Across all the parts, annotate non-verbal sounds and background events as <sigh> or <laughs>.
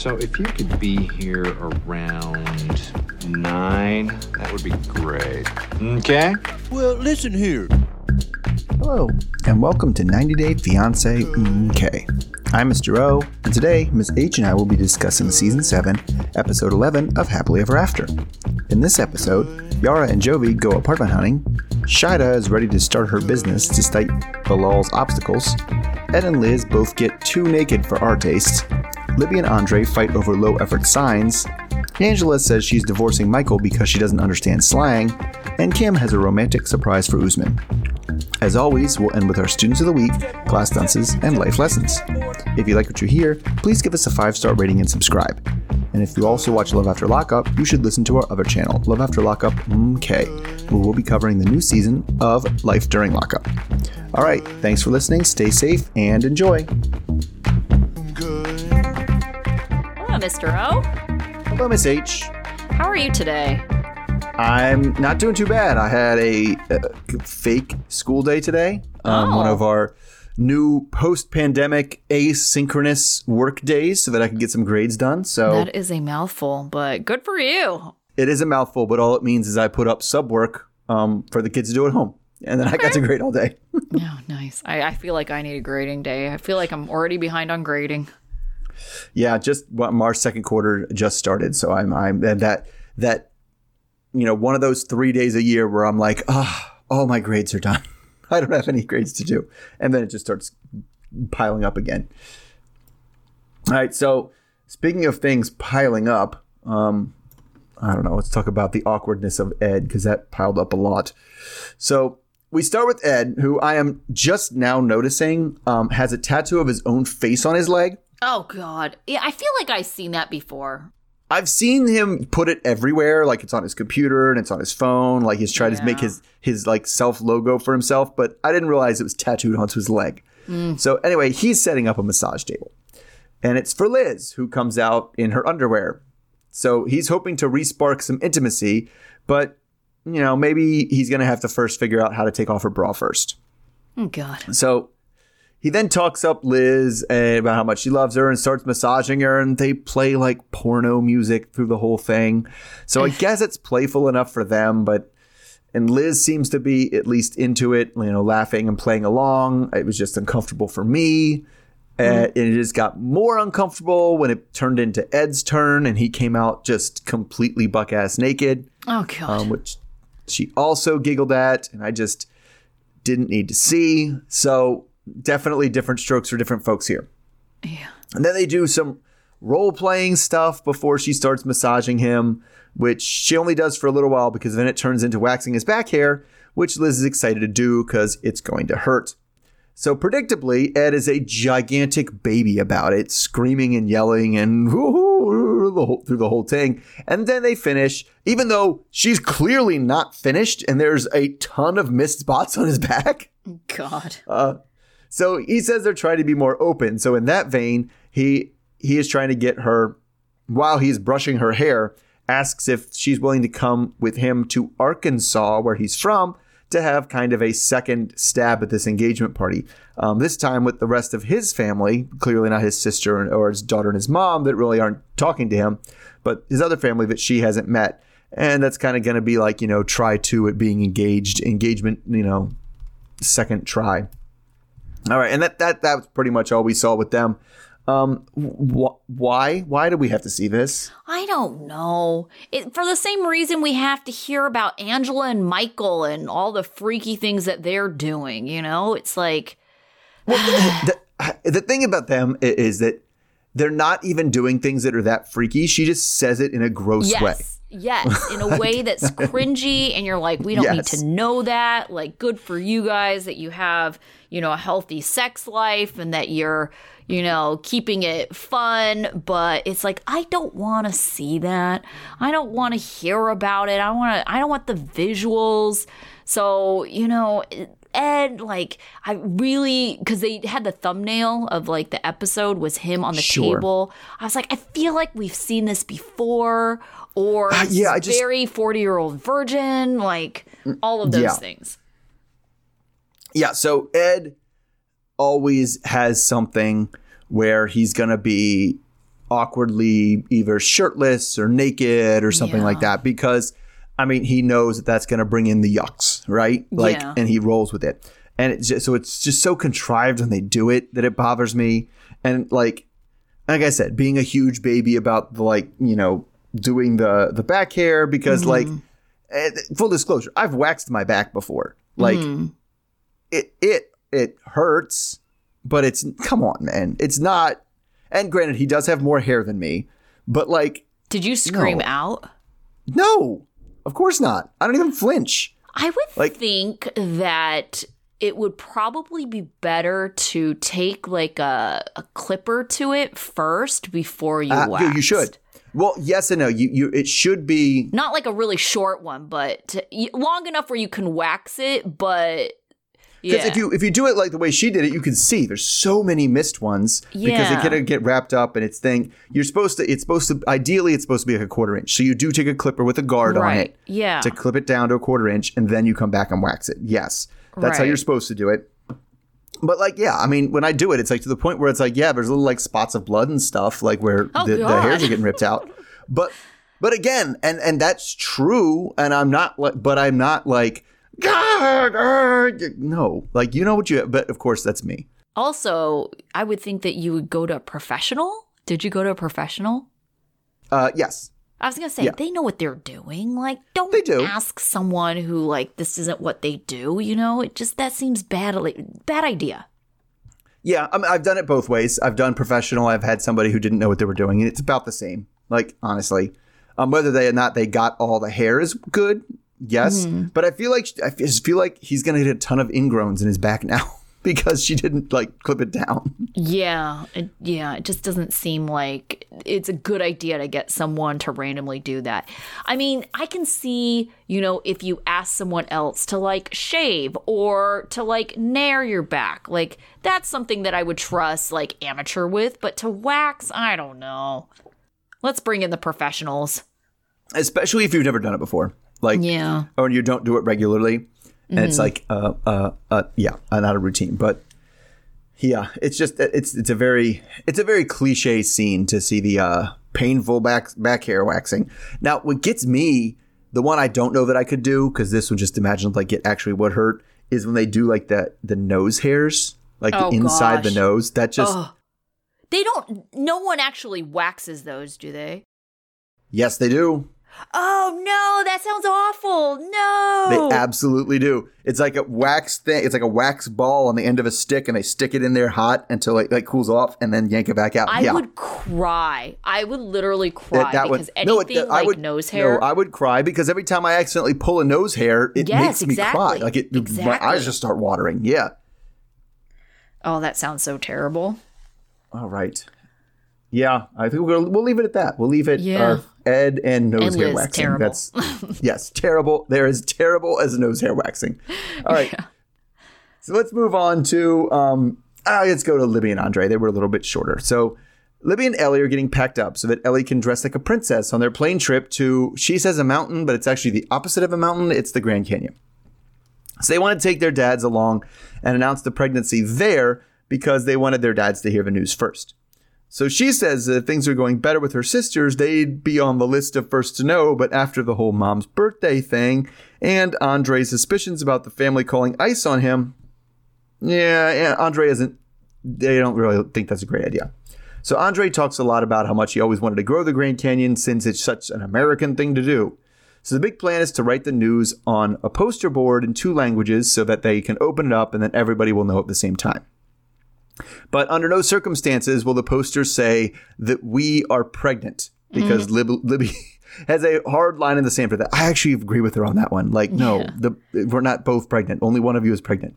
So if you could be here around nine, that would be great. Okay? Well, listen here. Hello, and welcome to 90 Day Fiance MK. I'm Mr. O, and today Ms. H and I will be discussing Season 7, Episode 11 of Happily Ever After. In this episode, Yara and Jovi go apartment hunting, Shaeeda is ready to start her business despite Bilal's obstacles, Ed and Liz both get too naked for our tastes, Libby and Andre fight over low effort signs, Angela says she's divorcing Michael because she doesn't understand slang, and Kim has a romantic surprise for Usman. As always, we'll end with our Students of the Week, class dances, and life lessons. If you like what you hear, please give us a five star rating and subscribe. And if you also watch Love After Lockup, you should listen to our other channel, Love After Lockup MK, where we'll be covering the new season of Life During Lockup. All right, thanks for listening, stay safe, and enjoy. Mr. O. Hello, Miss H. How are you today? I'm not doing too bad. I had a, uh fake school day today. Um, One Oh. of our new post-pandemic asynchronous work days, so that I can get some grades done. So That is a mouthful, but good for you. it is a mouthful, but all it means is I put up sub work um, for the kids to do at home, and then I got to grade all day. <laughs> Oh, nice. I, I feel like I need a grading day. I feel like I'm already behind on grading. Yeah, just what March second quarter just started, so I'm I'm and that that you know one of those three days a year where I'm like, ah, all my grades are done. <laughs> I don't have any grades to do, and then it just starts piling up again. All right, so speaking of things piling up, um, I don't know. Let's talk about the awkwardness of Ed because that piled up a lot. So we start with Ed, who I am just now noticing um, has a tattoo of his own face on his leg. Oh, God. Yeah, I feel like I've seen that before. I've seen him put it everywhere, like it's on his computer and it's on his phone. Like he's trying to make his his like self logo for himself, but I didn't realize it was tattooed onto his leg. Mm. So anyway, he's setting up a massage table, and it's for Liz, who comes out in her underwear. So he's hoping to respark some intimacy, but you know maybe he's gonna have to first figure out how to take off her bra first. Oh, God. So he then talks up Liz uh, about how much he loves her and starts massaging her, and they play like porno music through the whole thing. So I guess it's playful enough for them, but and Liz seems to be at least into it, you know, laughing and playing along. It was just uncomfortable for me. Uh, and it just got more uncomfortable when it turned into Ed's turn and he came out just completely buck ass naked Oh, God. um, which she also giggled at, and I just didn't need to see. So definitely different strokes for different folks here. yeah. And then they do some role playing stuff before she starts massaging him, which she only does for a little while because then it turns into waxing his back hair, which Liz is excited to do because it's going to hurt. So predictably, Ed is a gigantic baby about it, screaming and yelling and woo-hoo, the whole- through the whole thing. And then they finish, even though she's clearly not finished, and there's a ton of missed spots on his back. God. So he says they're trying to be more open. So in that vein, he he is trying to get her while he's brushing her hair, asks if she's willing to come with him to Arkansas, where he's from, to have kind of a second stab at this engagement party. Um, this time with the rest of his family, clearly not his sister or his daughter and his mom that really aren't talking to him, but his other family that she hasn't met. And that's kind of going to be like, you know, try two at being engaged, engagement, you know, second try. All right, and that that that's pretty much all we saw with them. Um, wh- why why do we have to see this? I don't know. It, for the same reason we have to hear about Angela and Michael and all the freaky things that they're doing, you know? It's like, <sighs> the, the thing about them is that they're not even doing things that are that freaky. She just says it in a gross way. yes. Yes, in a <laughs> way that's cringy, and you're like, we don't need to know that. Like, good for you guys that you have, you know, a healthy sex life and that you're, you know, keeping it fun. But it's like, I don't want to see that. I don't want to hear about it. I want to. I don't want the visuals. So you know. Ed, like, I really, because they had the thumbnail of like the episode was him on the Sure. table. I was like, I feel like we've seen this before, or Uh, yeah, I just- very 40 year old virgin, like all of those Yeah. things. Yeah, so Ed always has something where he's going to be awkwardly either shirtless or naked or something Yeah. like that because I mean he knows that that's going to bring in the yucks, right? Like Yeah. and he rolls with it. And it's just, so it's just so contrived when they do it that it bothers me. And like like I said, being a huge baby about the like, you know, doing the the back hair because like eh, full disclosure, I've waxed my back before. Like it it it hurts, but it's come on, man. It's not and granted he does have more hair than me, but like Did you scream No. out? no. Of course not. I don't even flinch. I would Like- think that it would probably be better to take like a, a clipper to it first before you Uh, wax. you, should. Well, yes and no. You you it should be Not like a really short one, but to, long enough where you can wax it. But Because yeah, if you if you do it like the way she did it, you can see there's so many missed ones because Yeah. they get get wrapped up and it's thing. You're supposed to. It's supposed to. Ideally, it's supposed to be like a quarter inch. So you do take a clipper with a guard on it yeah, to clip it down to a quarter inch, and then you come back and wax it. Yes, that's how you're supposed to do it. But like, yeah, I mean, when I do it, it's like to the point where it's like, yeah, there's little like spots of blood and stuff, like where Oh, the, the hairs are getting ripped out. <laughs> But but again, and and that's true, and I'm not like, but I'm not like, God, uh, no, like you know what you. But of course, that's me. Also, I would think that you would go to a professional. Did you go to a professional? Uh, yes, I was gonna say Yeah. they know what they're doing. Like, don't They do. ask someone who like this isn't what they do. You know, it just that seems bad. Bad idea. yeah, I mean, I've done it both ways. I've done professional. I've had somebody who didn't know what they were doing, and it's about the same. Like honestly, um, whether they or not they got all the hair is good. Yes, hmm. but I feel like I just feel like he's gonna get a ton of ingrowns in his back now <laughs> because she didn't like clip it down. Yeah, it, yeah. It just doesn't seem like it's a good idea to get someone to randomly do that. I mean, I can see, you know, if you ask someone else to like shave or to like nair your back, like that's something that I would trust like amateur with. But to wax, I don't know. Let's bring in the professionals. especially if you've never done it before, like Yeah. or you don't do it regularly, and it's like uh uh uh yeah, uh, not a routine, but yeah, it's just it's it's a very it's a very cliche scene to see the uh painful back back hair waxing. Now, what gets me, the one I don't know that I could do because this would just imagine like it actually would hurt is when they do like the the nose hairs, like Oh, the inside the nose. That just. They don't, no one actually waxes those, do they? yes, they do. Oh no, that sounds awful. No. They absolutely do. It's like a wax thing. It's like a wax ball on the end of a stick, and they stick it in there hot until it like cools off, and then yank it back out. I yeah. would cry. I would literally cry That- that because no, anything it- I like would- nose hair. No, I would cry because every time I accidentally pull a nose hair, it Yes, makes me cry. Like it, my eyes just start watering. Yeah. oh, that sounds so terrible. All right. Yeah, I think we'll we'll leave it at that. We'll leave it. Yeah. Uh, Ed and nose And hair waxing. terrible. That's yes, terrible. They're as terrible as nose hair waxing. All right. So let's move on to um. ah, let's go to Libby and Andre. They were a little bit shorter. So Libby and Ellie are getting packed up so that Ellie can dress like a princess on their plane trip to. She says a mountain, but it's actually the opposite of a mountain. It's the Grand Canyon. So they want to take their dads along and announce the pregnancy there because they wanted their dads to hear the news first. So she says that if things are going better with her sisters, they'd be on the list of first to know, but after the whole mom's birthday thing and Andre's suspicions about the family calling ice on him, yeah, Andre isn't, they don't really think that's a great idea. So Andre talks a lot about how much he always wanted to grow the Grand Canyon since it's such an American thing to do. So the big plan is to write the news on a poster board in two languages so that they can open it up and then everybody will know at the same time. But under no circumstances will the poster say that we are pregnant because Lib- Libby <laughs> has a hard line in the sand for that. I actually agree with her on that one. Like, no, the, we're not both pregnant. Only one of you is pregnant.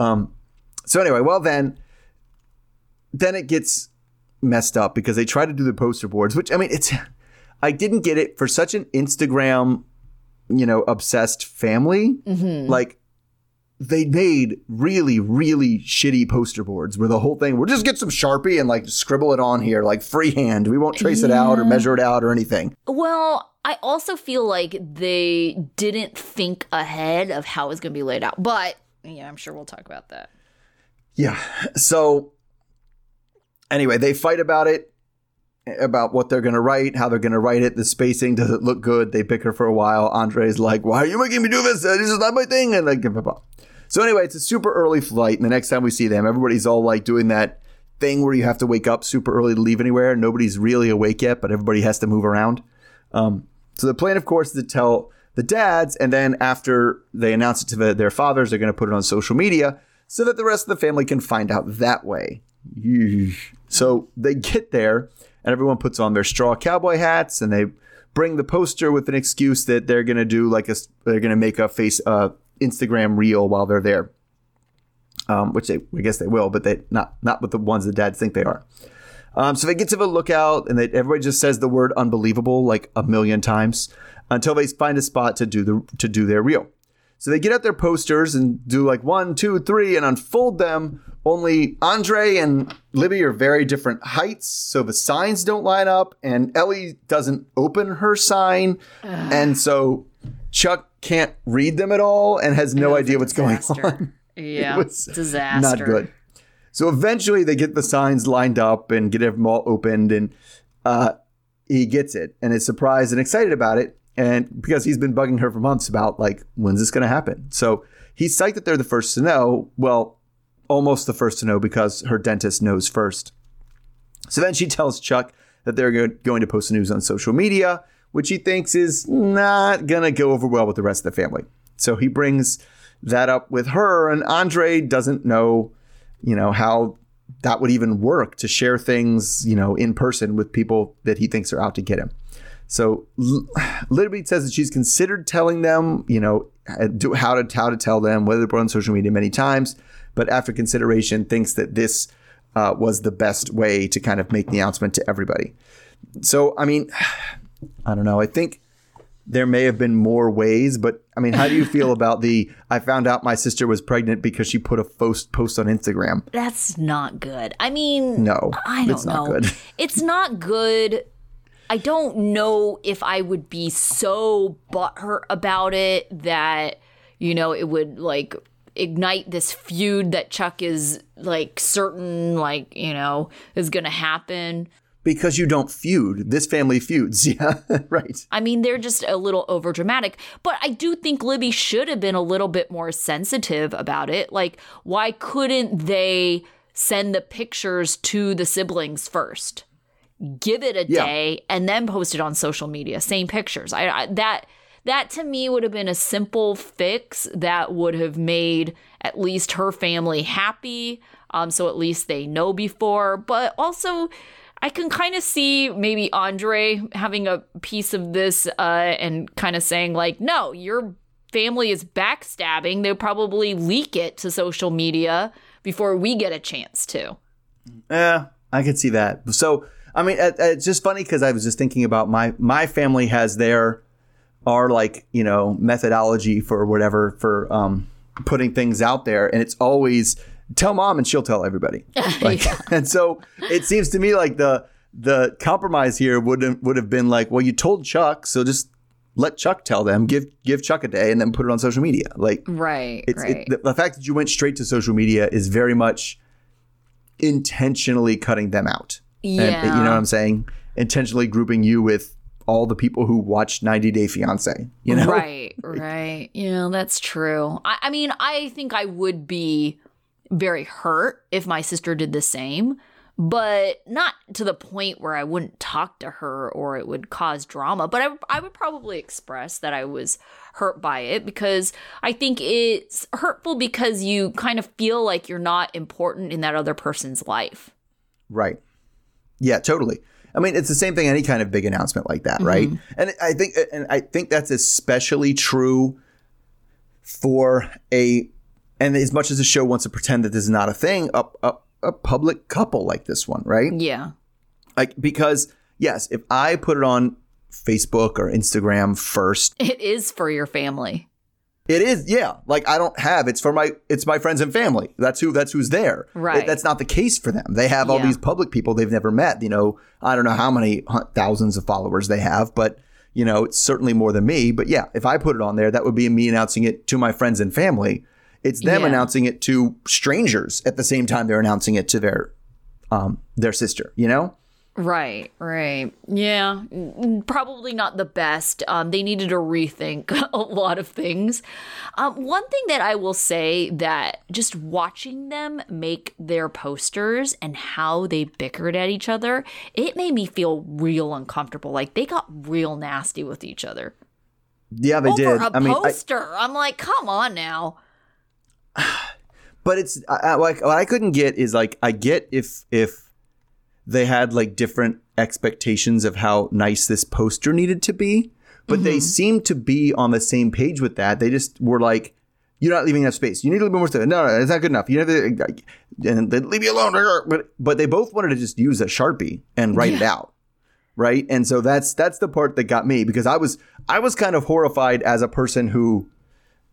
Um, so anyway, well then, then it gets messed up because they try to do the poster boards, which I mean, it's I didn't get it for such an Instagram, you know, obsessed family. Like they made really, really shitty poster boards where the whole thing, we'll just get some Sharpie and like scribble it on here, like freehand. We won't trace it out or measure it out or anything. Well, I also feel like they didn't think ahead of how it's going to be laid out. But yeah, I'm sure we'll talk about that. Yeah. So anyway, they fight about it. About what they're going to write, how they're going to write it. The spacing doesn't look good. They bicker for a while. Andre's like, "Why are you making me do this? Uh, This is not my thing." And like, blah, blah, blah. so anyway, it's a super early flight, and the next time we see them, everybody's all like doing that thing where you have to wake up super early to leave anywhere. Nobody's really awake yet, but everybody has to move around. Um, so the plan, of course, is to tell the dads, and then after they announce it to the, their fathers, they're going to put it on social media so that the rest of the family can find out that way. So they get there, and everyone puts on their straw cowboy hats, and they bring the poster with an excuse that they're going to do like a they're going to make a face uh, Instagram reel while they're there. Um, which they, I guess they will, but they not not with the ones the dads think they are. Um, so they get to the lookout, and they, everybody just says the word "unbelievable" like a million times until they find a spot to do the to do their reel. So they get out their posters and do like one, two, three, and unfold them. Only Andre and Libby are very different heights, so the signs don't line up, and Ellie doesn't open her sign, and so Chuck can't read them at all and has no idea what's going on. <laughs> Yeah, was disaster. Not good. So eventually they get the signs lined up and get them all opened, and uh, he gets it and is surprised and excited about it. And because he's been bugging her for months about like when's this going to happen, so he's psyched that they're the first to know. Well, almost the first to know because her dentist knows first. So then she <laughs> tells Chuck that they're going to post the news on social media, which he thinks is not going to go over well with the rest of the family. So he brings that up with her, and Andre doesn't know, you know, how that would even work to share things, you know, in person with people that he thinks are out to get him. So L- Libby says that she's considered telling them, you know, uh, how to how to tell them, whether to put on social media many times, but after consideration, thinks that this uh, was the best way to kind of make the announcement to everybody. So I mean, <sighs> I don't know. I think there may have been more ways, but I mean, how do you feel <laughs> about the? I found out my sister was pregnant because she put a post post on Instagram. That's not good. I mean, No, I don't it's not know. good. <laughs> It's not good. I don't know if I would be so butthurt about it that, you know, it would like ignite this feud that Chuck is like certain, like, you know, is going to happen. Because you don't feud. This family feuds. <laughs> Yeah, right. I mean, they're just a little over dramatic, but I do think Libby should have been a little bit more sensitive about it. Like, why couldn't they send the pictures to the siblings first? Give it a Yeah. day and then post it on social media. Same pictures. I, I that that to me would have been a simple fix that would have made at least her family happy. Um, so at least they know before, but also I can kind of see maybe Andre having a piece of this uh, and kind of saying, like, no, your family is backstabbing. They'll probably leak it to social media before we get a chance to. Yeah, I could see that. So, I mean, it's just funny because I was just thinking about my my family has their our like you know methodology for whatever for um, putting things out there, and it's always tell mom and she'll tell everybody. <laughs> Like, <laughs> And so it seems to me like the the compromise here would have, would have been like, well, you told Chuck, so just let Chuck tell them. Give give Chuck a day, and then put it on social media. Like Right, it's it, the fact that you went straight to social media is very much intentionally cutting them out. And, you know what I'm saying? Intentionally grouping you with all the people who watched 90 Day Fiance. You know, Right, <laughs> right. You know, that's true. I, I mean, I think I would be very hurt if my sister did the same, but not to the point where I wouldn't talk to her or it would cause drama. But I, I would probably express that I was hurt by it because I think it's hurtful because you kind of feel like you're not important in that other person's life. Right. Yeah, totally. I mean, it's the same thing any kind of big announcement like that, right? Mm-hmm. And I think and I think that's especially true for a and as much as the show wants to pretend that this is not a thing, a, a, a public couple like this one, right? Yeah. Like because yes, if I put it on Facebook or Instagram first, It is for your family. It is yeah. Like I don't have it's for my it's my friends and family. That's who that's who's there. Right. It- that's not the case for them. They have all Yeah. these public people they've never met. You know, I don't know how many thousands of followers they have, but you know, it's certainly more than me. But yeah, if I put it on there, that would be me announcing it to my friends and family. It's them Yeah. announcing it to strangers at the same time they're announcing it to their um their sister. You know. Right, right. Yeah, probably not the best. Um, they needed to rethink <laughs> a lot of things. Um, one thing that I will say that just watching them make their posters and how they bickered at each other, it made me feel real uncomfortable. Like they got real nasty with each other. Yeah, they Over did. a I mean, I, poster. I'm like, come on now. <sighs> but it's I, I- like what I couldn't get is like I get if if they had like different expectations of how nice this poster needed to be, but they mm-hmm. seemed to be on the same page with that. They just were like, "You're not leaving enough space. You need a little bit more space. No, no, it's not good enough. You have to, uh, and they leave you alone." But but they both wanted to just use a sharpie and write it out right and so that's that's the part that got me because i was i was kind of horrified as a person who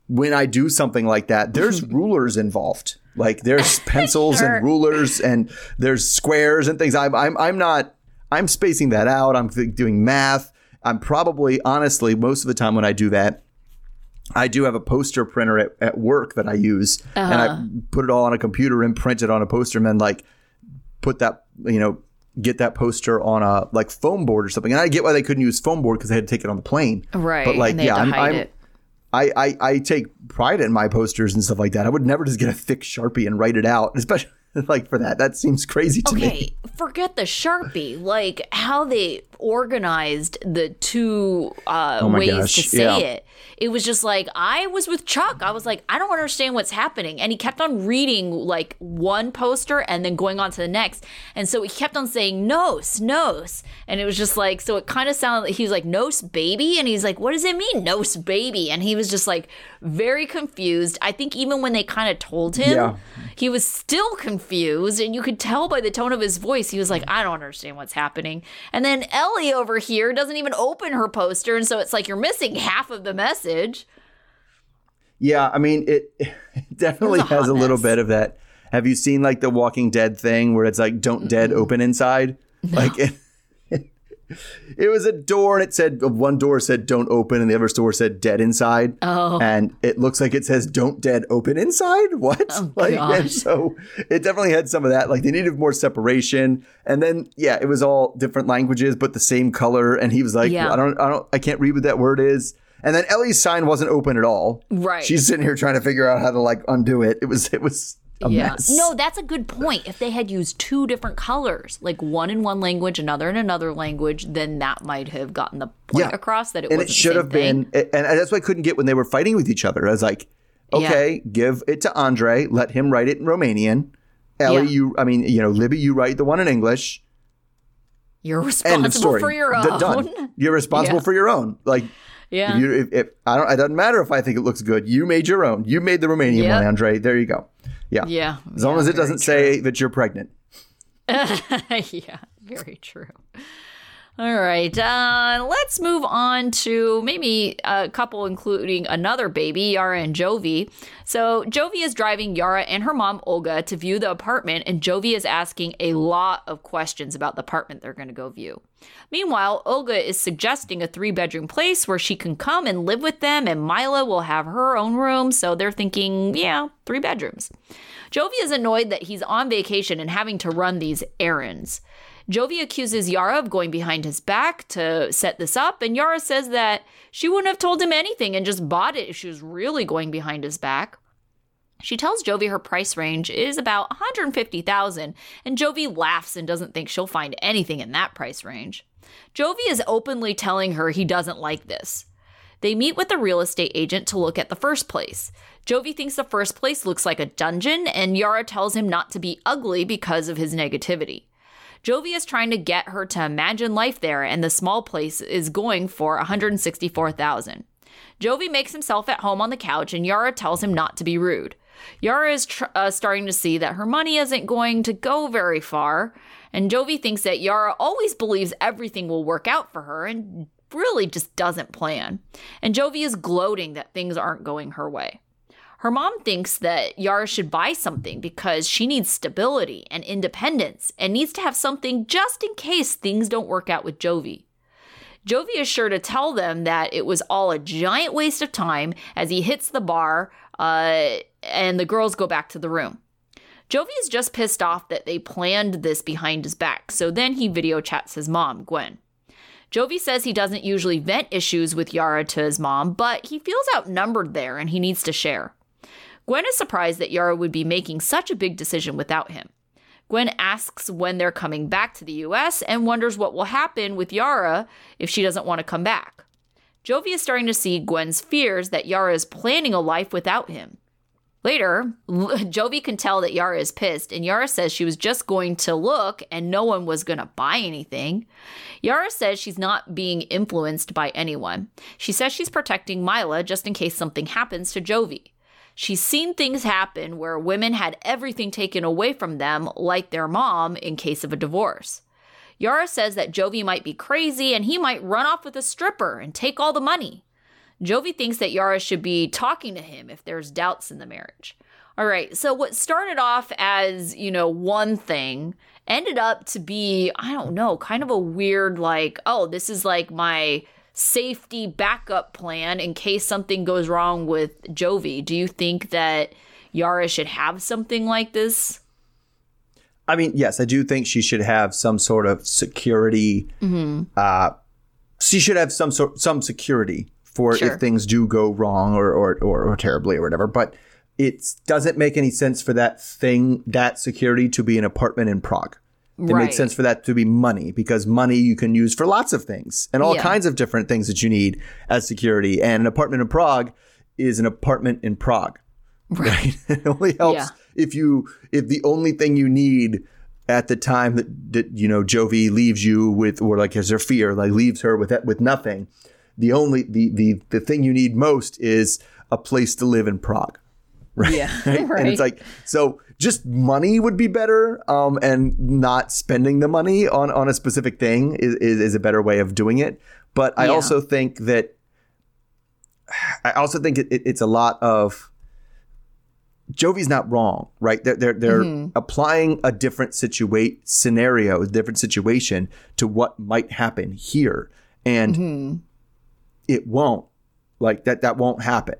when i do something like that there's <laughs> rulers involved like there's <laughs> pencils Sure. and rulers and there's squares and things i'm i'm, I'm not i'm spacing that out i'm doing math i'm probably honestly most of the time when i do that I do have a poster printer at, at work that I use, and I uh-huh. put it all on a computer and print it on a poster, and then like put that you know get that poster on a like foam board or something. And I get why they couldn't use foam board because they had to take it on the plane. Right. But like, and they yeah, had I'm, to hide I'm it. I, I I take pride in my posters and stuff like that. I would never just get a thick sharpie and write it out, <laughs> especially <laughs> like for that. That seems crazy to me. Okay, forget the Sharpie. Like how they organized the two uh, Oh ways gosh, to say yeah. it. It was just like I was with Chuck. I was like, I don't understand what's happening, and he kept on reading like one poster and then going on to the next, and so he kept on saying nos, nos, and it was just like so. It kind of sounded like he was like nos baby, and he's like, what does it mean nos baby? And he was just like very confused. I think even when they kind of told him, Yeah. he was still confused, and you could tell by the tone of his voice, he was like, I don't understand what's happening. And then Ellie over here doesn't even open her poster, and so it's like you're missing half of the message. Yeah, I mean it, <laughs> it definitely It a has a little bit of that. Have you seen like the Walking Dead thing where it's like don't dead open inside? Like it, it was a door and it said one door said don't open and the other door said dead inside. Oh. And it looks like it says don't dead open inside. <laughs> What? Oh, <laughs> like and so it definitely had some of that. Like they needed more separation. And then yeah, it was all different languages but the same color and he was like Yeah. I don't I don't I can't read what that word is. And then Ellie's sign wasn't open at all. Right. She's sitting here trying to figure out how to like undo it. It was it was a mess. No, that's a good point. If they had used two different colors, like one in one language, another in another language, then that might have gotten the point Yeah. across that it and it should have been and that's what I couldn't get when they were fighting with each other. I was like, okay, give it to Andre, let him write it in Romanian. Ellie, Yeah. you I mean, you know, Libby, you write the one in English. You're responsible for your D- own. done. You're responsible Yeah. for your own. Like Yeah. if you if, if I don't it doesn't matter if I think it looks good. You made your own. You made the Romanian Yep. one, Andre. There you go. Yeah. yeah. As long as it doesn't say that you're pregnant. <laughs> yeah, very true. All right, uh, let's move on to maybe a couple, including another baby, Yara and Jovi. So, Jovi is driving Yara and her mom, Olga, to view the apartment, and Jovi is asking a lot of questions about the apartment they're going to go view. Meanwhile, Olga is suggesting a three bedroom place where she can come and live with them, and Mila will have her own room. So, they're thinking, yeah, three bedrooms. Jovi is annoyed that he's on vacation and having to run these errands. Jovi accuses Yara of going behind his back to set this up, and Yara says that she wouldn't have told him anything and just bought it if she was really going behind his back. She tells Jovi her price range is about 150,000 and Jovi laughs and doesn't think she'll find anything in that price range. Jovi is openly telling her he doesn't like this. They meet with the real estate agent to look at the first place. Jovi thinks the first place looks like a dungeon, and Yara tells him not to be ugly because of his negativity. Jovi is trying to get her to imagine life there, and the small place is going for 164,000. Jovi makes himself at home on the couch, and Yara tells him not to be rude. Yara is tr- uh, starting to see that her money isn't going to go very far, and Jovi thinks that Yara always believes everything will work out for her and really just doesn't plan. And Jovi is gloating that things aren't going her way. Her mom thinks that Yara should buy something because she needs stability and independence and needs to have something just in case things don't work out with Jovi. Jovi is sure to tell them that it was all a giant waste of time as he hits the bar uh, and the girls go back to the room. Jovi is just pissed off that they planned this behind his back, so then he video chats his mom, Gwen. Jovi says he doesn't usually vent issues with Yara to his mom, but he feels outnumbered there and he needs to share. Gwen is surprised that Yara would be making such a big decision without him. Gwen asks when they're coming back to the US and wonders what will happen with Yara if she doesn't want to come back. Jovi is starting to see Gwen's fears that Yara is planning a life without him. Later, <laughs> Jovi can tell that Yara is pissed, and Yara says she was just going to look and no one was going to buy anything. Yara says she's not being influenced by anyone. She says she's protecting Mila just in case something happens to Jovi. She's seen things happen where women had everything taken away from them, like their mom, in case of a divorce. Yara says that Jovi might be crazy and he might run off with a stripper and take all the money. Jovi thinks that Yara should be talking to him if there's doubts in the marriage. All right, so what started off as, you know, one thing ended up to be, I don't know, kind of a weird, like, oh, this is like my safety backup plan in case something goes wrong with Jovi. Do you think that Yara should have something like this? I mean, yes, I do think she should have some sort of security. Mm-hmm. Uh, she should have some sort some security for sure. if things do go wrong or, or, or, or terribly or whatever. But it doesn't make any sense for that thing, that security to be an apartment in Prague. It right. makes sense for that to be money because money you can use for lots of things and all yeah. kinds of different things that you need as security. And an apartment in Prague is an apartment in Prague. Right. right? <laughs> it only helps yeah. if you if the only thing you need at the time that, that you know Jovi leaves you with or like has her fear like leaves her with with nothing the only the the the thing you need most is a place to live in Prague. <laughs> Right? Yeah. <laughs> right? And it's like so just money would be better um, and not spending the money on on a specific thing is, is, is a better way of doing it. But I yeah. also think that <sighs> I also think it, it, it's a lot of Jovi's not wrong, right? They're they're, they're mm-hmm. applying a different situate scenario, a different situation to what might happen here, and mm-hmm it won't. Like that that won't happen.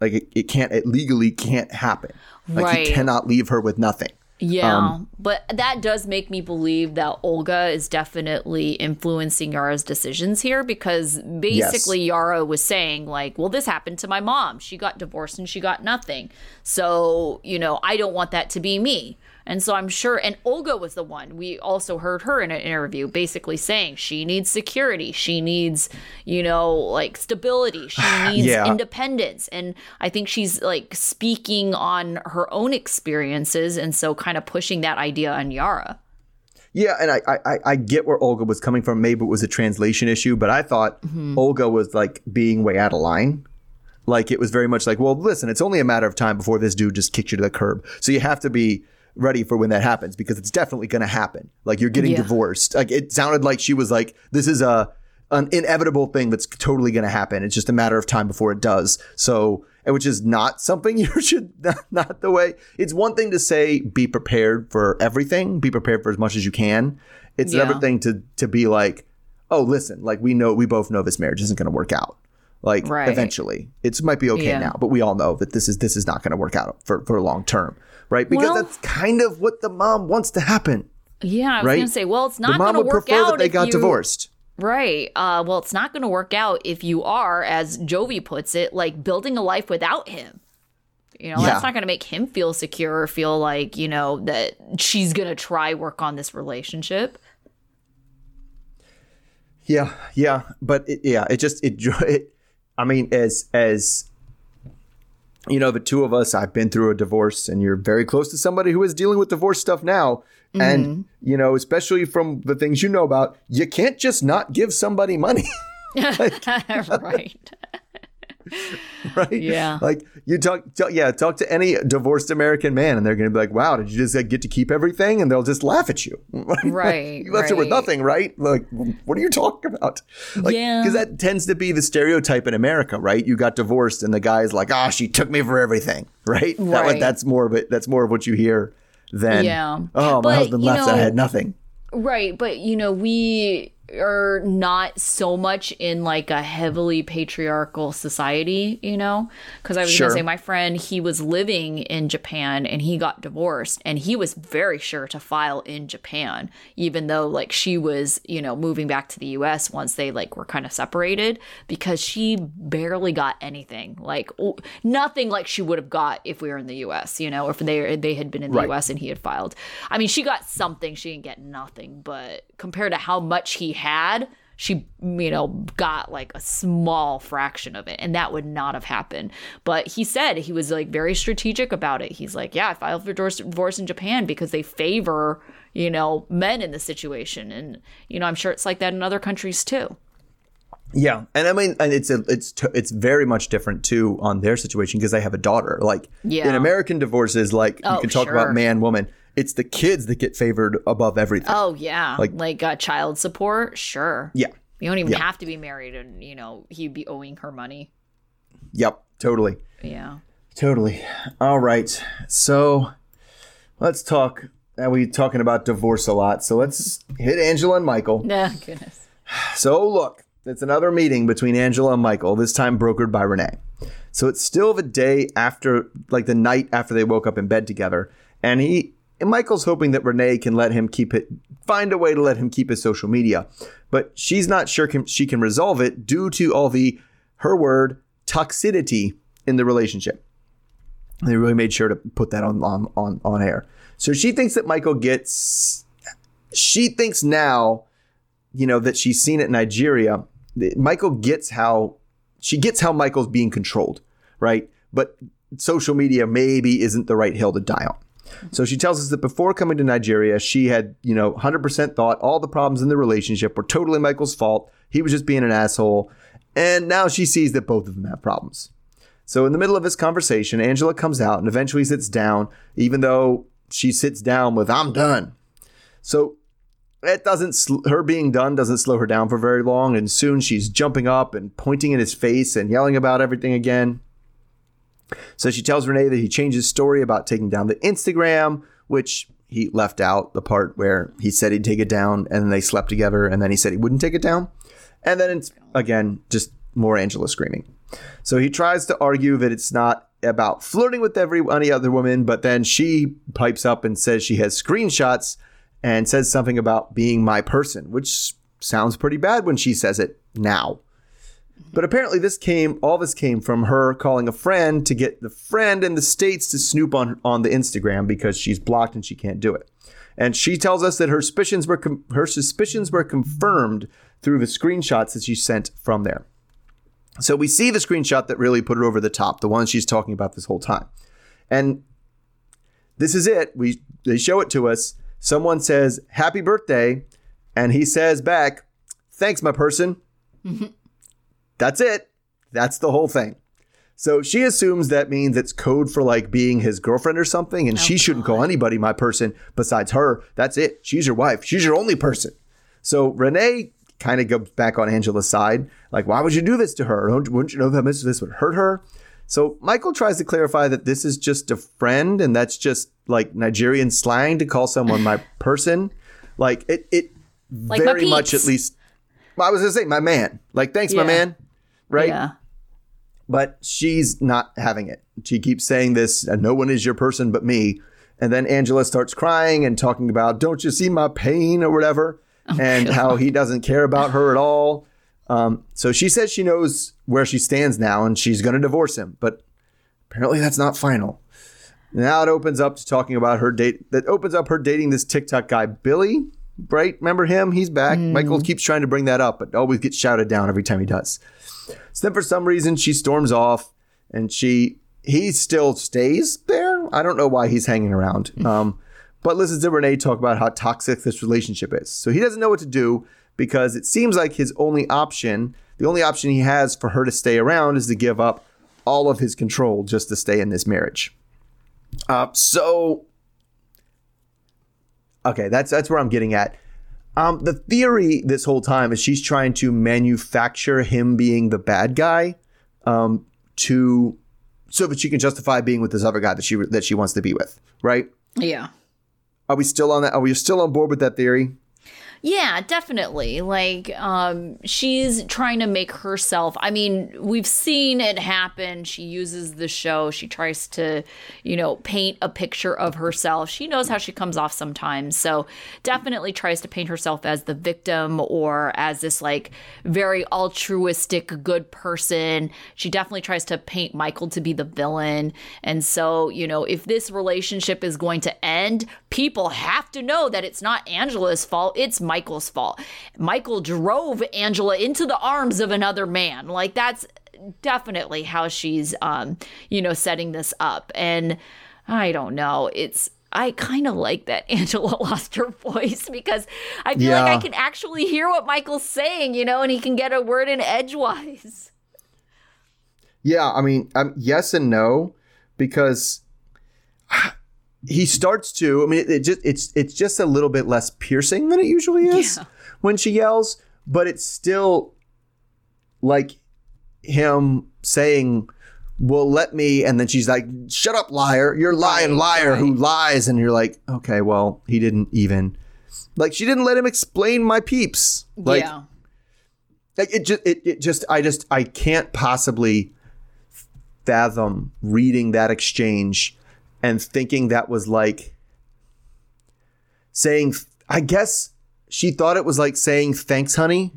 Like it, it can't it legally can't happen. Like right. he cannot leave her with nothing. Yeah, um, but that does make me believe that Olga is definitely influencing Yara's decisions here because basically yes. Yara was saying, like, well, this happened to my mom. She got divorced and she got nothing. So, you know, I don't want that to be me. And so I'm sure, and Olga was the one. We also heard her in an interview basically saying she needs security. She needs, you know, like stability. She <sighs> needs yeah. independence. And I think she's like speaking on her own experiences. And so kind of pushing that idea on Yara. Yeah, and I, I I get where Olga was coming from. Maybe it was a translation issue, but I thought mm-hmm. Olga was like being way out of line. Like it was very much like, well, listen, it's only a matter of time before this dude just kicks you to the curb. So you have to be ready for when that happens because it's definitely going to happen. Like you're getting yeah. divorced. Like it sounded like she was like, this is a an inevitable thing that's totally going to happen. It's just a matter of time before it does. So, which is not <laughs> something you should not, the way. It's one thing to say be prepared for everything, be prepared for as much as you can. It's yeah. another thing to to be like, oh, listen, like we know we both know this marriage isn't going to work out. Like right. eventually, it might be okay yeah. now, but we all know that this is this is not going to work out for for long term right? Because well, that's kind of what the mom wants to happen. Yeah, I was right? going to say, well, it's not going to work out. That they got you, divorced. Right. Uh, well, it's not going to work out if you are, as Jovi puts it, like building a life without him. You know, yeah. that's not going to make him feel secure or feel like, you know, that she's going to try work on this relationship. Yeah, yeah, but it, yeah, it just it, <laughs> it I mean as as you know, the two of us, I've been through a divorce, and you're very close to somebody who is dealing with divorce stuff now. Mm-hmm. And, you know, especially from the things you know about, you can't just not give somebody money. <laughs> <laughs> like, right. <laughs> <laughs> right? Yeah. Like you talk, talk, yeah, talk to any divorced American man, and they're going to be like, "Wow, did you just like, get to keep everything?" And they'll just laugh at you. <laughs> Right. you left right. her with nothing, right? Like, what are you talking about? Like, yeah. Because that tends to be the stereotype in America, right? You got divorced, and the guy's like, "Ah, oh, she took me for everything," right? <laughs> Right. That, that's more of it. That's more of what you hear than, yeah. "Oh, my but, husband left, know, and I had nothing." Right, but you know, we are not so much in like a heavily patriarchal society, you know? Because I was Sure. gonna say, my friend, he was living in Japan and he got divorced, and he was very sure to file in Japan, even though like she was, you know, moving back to the US once they like were kind of separated because she barely got anything, like nothing like she would have got if we were in the US, you know, if they they had been in the Right. US and he had filed. I mean, she got something, she didn't get nothing, but compared to how much he had, she, you know, got like a small fraction of it, and that would not have happened. But he said he was like very strategic about it. He's like, yeah, I filed for divorce, in Japan because they favor, you know, men in the situation, and you know, I'm sure it's like that in other countries too. Yeah, and I mean, and it's a, it's t- it's very much different too on their situation because they have a daughter. Like Yeah. in American divorces, like you Oh, can talk sure. about man woman. It's the kids that get favored above everything. Oh yeah, Like- like, uh, child support, sure. yeah. You don't even Yeah. have to be married, and you know he'd be owing her money. Yep. Totally. Yeah. Totally. All right. So let's talk. Now we talking about divorce a lot. So let's hit Angela and Michael. Nah, <laughs> goodness. So look, it's another meeting between Angela and Michael, this time brokered by Renee. So it's still the day after, like the night after they woke up in bed together, and he and Michael's hoping that Renee can let him keep it, find a way to let him keep his social media, but she's not sure can, she can resolve it due to all the her word toxicity in the relationship. They really made sure to put that on on on, on air. So she thinks that Michael gets. She thinks now you know that she's seen it in Nigeria. Michael gets how she gets how Michael's being controlled, right? But social media maybe isn't the right hill to die on. So she tells us that before coming to Nigeria, she had, you know, 100% thought all the problems in the relationship were totally Michael's fault. He was just being an asshole. And now she sees that both of them have problems. So in the middle of this conversation, Angela comes out and eventually sits down, even though she sits down with, I'm done. So it doesn't sl- her being done doesn't slow her down for very long and soon she's jumping up and pointing in his face and yelling about everything again so she tells renee that he changed his story about taking down the instagram which he left out the part where he said he'd take it down and then they slept together and then he said he wouldn't take it down and then it's again just more angela screaming so he tries to argue that it's not about flirting with every any other woman, but then she pipes up and says she has screenshots and says something about being my person, which sounds pretty bad when she says it now. But apparently this came all this came from her calling a friend to get the friend in the states to snoop on on the Instagram because she's blocked and she can't do it. And she tells us that her suspicions were com- her suspicions were confirmed through the screenshots that she sent from there. So we see the screenshot that really put her over the top, the one she's talking about this whole time. And this is it. We they show it to us. Someone says, "Happy birthday." And he says back, "Thanks, my person." <laughs> That's it. That's the whole thing. So she assumes that means it's code for like being his girlfriend or something, and she shouldn't call anybody my person besides her. That's it. She's your wife. She's your only person. So Renee kind of goes back on Angela's side. Like, why would you do this to her? Don't, wouldn't you know that this this would hurt her? So Michael tries to clarify that this is just a friend and that's just like Nigerian slang to call someone my <laughs> person. Like it, it Like very much at least. I was gonna say my man. Like, thanks, my man. Right Yeah. but she's not having it. She keeps saying this, "Uh, no one is your person but me. And then Angela starts crying and talking about, don't you see my pain or whatever, and how he doesn't care about her at all. Um, so she says she knows where she stands now and she's going to divorce him, but apparently that's not final. Now it opens up to talking about her date. That opens up her dating this TikTok guy, Billy. Right? Remember him? He's back. Michael keeps trying to bring that up, but always gets shouted down every time he does. So then for some reason she storms off and she he still stays there. I don't know why he's hanging around. Um, but listens to Renee talk about how toxic this relationship is. So he doesn't know what to do because it seems like his only option, the only option he has for her to stay around is to give up all of his control just to stay in this marriage. Uh, so okay, that's that's where I'm getting at. Um, the theory this whole time is she's trying to manufacture him being the bad guy, um, to so that she can justify being with this other guy that she that she wants to be with. Right? Yeah. Are we still on that? Are we still on board with that theory? Yeah, definitely. Like, um, she's trying to make herself. I mean, we've seen it happen. She uses the show. She tries to, you know, paint a picture of herself. She knows how she comes off sometimes. So, definitely tries to paint herself as the victim or as this, like, very altruistic, good person. She definitely tries to paint Michael to be the villain. And so, you know, if this relationship is going to end, people have to know that it's not Angela's fault. It's Michael's fault. Michael drove Angela into the arms of another man. Like that's definitely how she's um, you know, setting this up. And I don't know. It's I kind of like that <laughs> Angela lost her voice because I feel Yeah. like I can actually hear what Michael's saying, you know, and he can get a word in edgewise. Yeah, I mean, um, yes and no, because he starts to. I mean, it, it just it's it's just a little bit less piercing than it usually is Yeah. when she yells, but it's still like him saying, "Well, let me," and then she's like, "Shut up, liar! You're lying Right, liar who lies," and you're like, "Okay, well, he didn't even." Like she didn't let him explain my peeps. Like, yeah. like it just it, it just i just i can't possibly fathom reading that exchange and thinking that was like saying i guess she thought it was like saying thanks honey.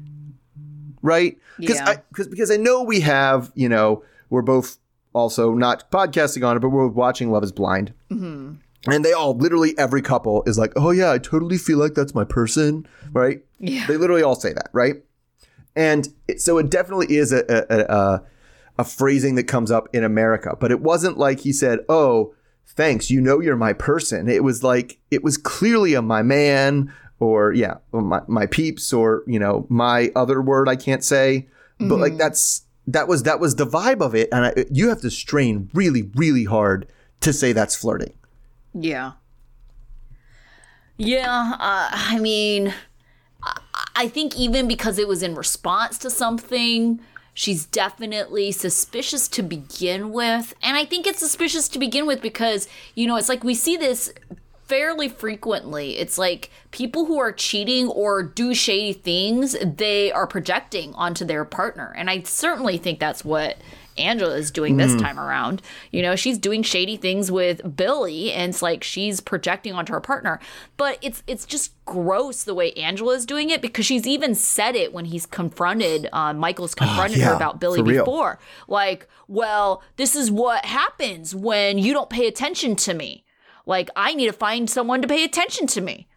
Right? Because Yeah. i because because i know we have you know we're both also not podcasting on it but we're watching love is blind. Mm-hmm. And they all literally every couple is like oh yeah i totally feel like that's my person. Right? Yeah. they literally all say that right? And it, so it definitely is a, a, a, a phrasing that comes up in America, but it wasn't like he said, Oh, thanks, you know you're my person. It was like, it was clearly a my man or, yeah, my, my peeps or, you know, my other word I can't say. But like that's, that was, that was the vibe of it. And I, you have to strain really, really hard to say that's flirting. Yeah. Yeah, uh, I mean, I think even because it was in response to something, she's definitely suspicious to begin with. And I think it's suspicious to begin with because, you know, it's like we see this fairly frequently. It's like people who are cheating or do shady things, they are projecting onto their partner. And I certainly think that's what Angela is doing this time around. You know, she's doing shady things with Billy and it's like she's projecting onto her partner. But it's it's just gross the way Angela is doing it because she's even said it when he's confronted uh, Michael's confronted her yeah, about Billy before. Like, well, this is what happens when you don't pay attention to me. Like, I need to find someone to pay attention to me.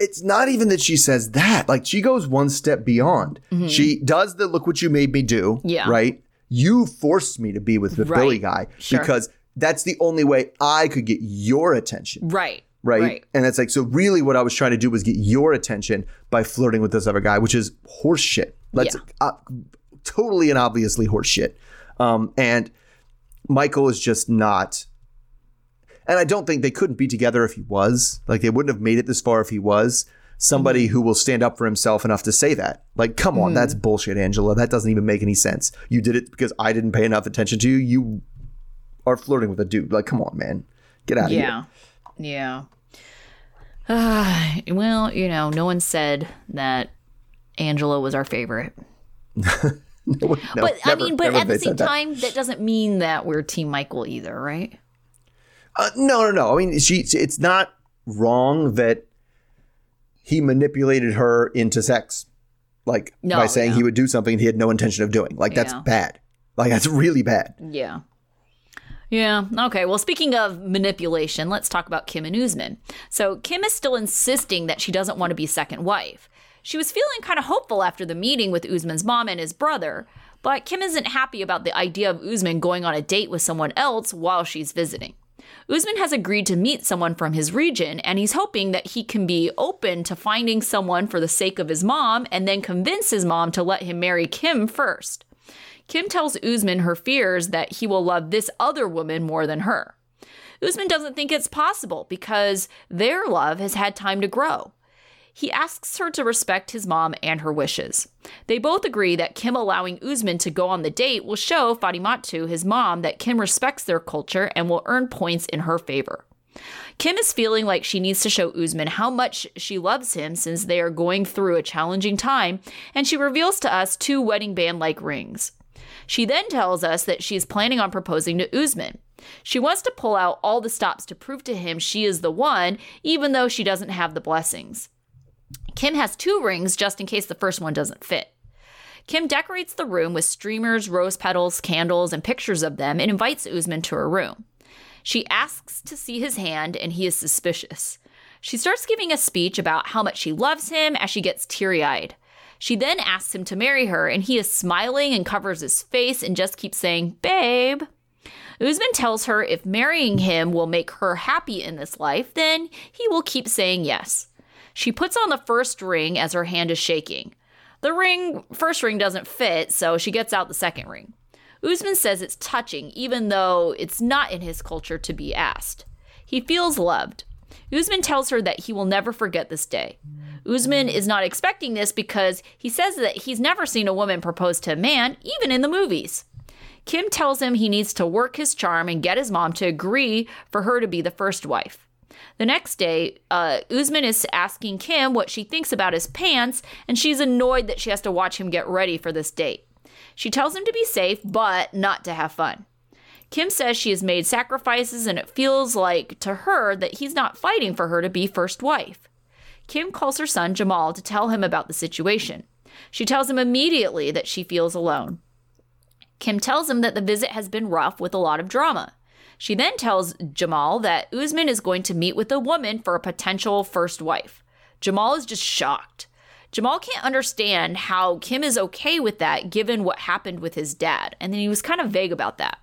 it's not even that she says that. Like she goes one step beyond. She does the look what you made me do. Mm-hmm. Yeah. Right. You forced me to be with the Right. Billy guy Sure. because that's the only way I could get your attention. Right. Right? Right. And it's like, so really what I was trying to do was get your attention by flirting with this other guy, which is horse shit. That's Yeah. uh, totally and obviously horse shit. Um, and Michael is just not. And I don't think they couldn't be together if he was. Like they wouldn't have made it this far if he was somebody Mm-hmm. who will stand up for himself enough to say that. Like, come on, that's bullshit, Angela. That doesn't even make any sense. You did it because I didn't pay enough attention to you. You are flirting with a dude. Like, come on, man. Get out of here. Yeah. Yeah. Uh, <sighs> well, you know, no one said that Angela was our favorite. <laughs> No, but I mean, but at the same said that. time, that doesn't mean that we're Team Michael either, right? Uh, no, no, no. I mean, she. It's not wrong that he manipulated her into sex, like No, by saying yeah. he would do something he had no intention of doing. Like that's Yeah. bad. Like that's really bad. Yeah. Yeah. Okay. Well, speaking of manipulation, let's talk about Kim and Usman. So, Kim is still insisting that she doesn't want to be second wife. She was feeling kind of hopeful after the meeting with Usman's mom and his brother, but Kim isn't happy about the idea of Usman going on a date with someone else while she's visiting. Usman has agreed to meet someone from his region, and he's hoping that he can be open to finding someone for the sake of his mom and then convince his mom to let him marry Kim first. Kim tells Usman her fears that he will love this other woman more than her. Usman doesn't think it's possible because their love has had time to grow. He asks her to respect his mom and her wishes. They both agree that Kim allowing Usman to go on the date will show Fatimatu, his mom, that Kim respects their culture and will earn points in her favor. Kim is feeling like she needs to show Usman how much she loves him since they are going through a challenging time, and she reveals to us two wedding band like rings. She then tells us that she is planning on proposing to Usman. She wants to pull out all the stops to prove to him she is the one, even though she doesn't have the blessings. Kim has two rings just in case the first one doesn't fit. Kim decorates the room with streamers, rose petals, candles, and pictures of them and invites Usman to her room. She asks to see his hand, and he is suspicious. She starts giving a speech about how much she loves him as she gets teary eyed. She then asks him to marry her, and he is smiling and covers his face and just keeps saying, Babe. Usman tells her if marrying him will make her happy in this life, then he will keep saying yes. She puts on the first ring as her hand is shaking. The ring, first ring doesn't fit, so she gets out the second ring. Usman says it's touching, even though it's not in his culture to be asked. He feels loved. Usman tells her that he will never forget this day. Usman is not expecting this because he says that he's never seen a woman propose to a man, even in the movies. Kim tells him he needs to work his charm and get his mom to agree for her to be the first wife. The next day, uh, Usman is asking Kim what she thinks about his pants, and she's annoyed that she has to watch him get ready for this date. She tells him to be safe, but not to have fun. Kim says she has made sacrifices, and it feels like to her that he's not fighting for her to be first wife. Kim calls her son Jamal to tell him about the situation. She tells him immediately that she feels alone. Kim tells him that the visit has been rough with a lot of drama. She then tells Jamal that Usman is going to meet with a woman for a potential first wife. Jamal is just shocked. Jamal can't understand how Kim is okay with that given what happened with his dad, and then he was kind of vague about that.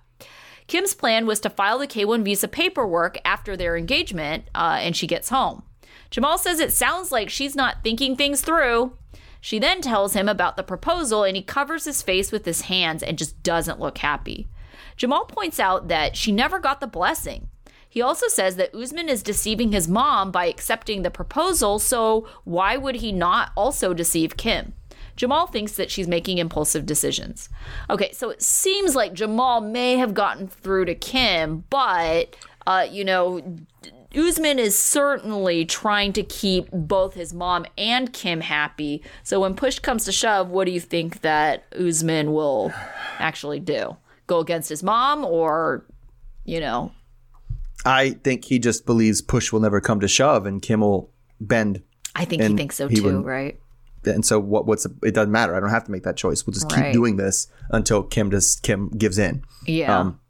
Kim's plan was to file the K 1 visa paperwork after their engagement uh, and she gets home. Jamal says it sounds like she's not thinking things through. She then tells him about the proposal and he covers his face with his hands and just doesn't look happy. Jamal points out that she never got the blessing. He also says that Usman is deceiving his mom by accepting the proposal, so why would he not also deceive Kim? Jamal thinks that she's making impulsive decisions. Okay, so it seems like Jamal may have gotten through to Kim, but, uh, you know, Usman is certainly trying to keep both his mom and Kim happy. So when push comes to shove, what do you think that Usman will actually do? Go against his mom or, you know, I think he just believes push will never come to shove, and Kim will bend. I think he thinks so he too, wouldn't- right? And so what? What's it doesn't matter. I don't have to make that choice. We'll just Right. keep doing this until Kim just Kim gives in. Yeah. Um,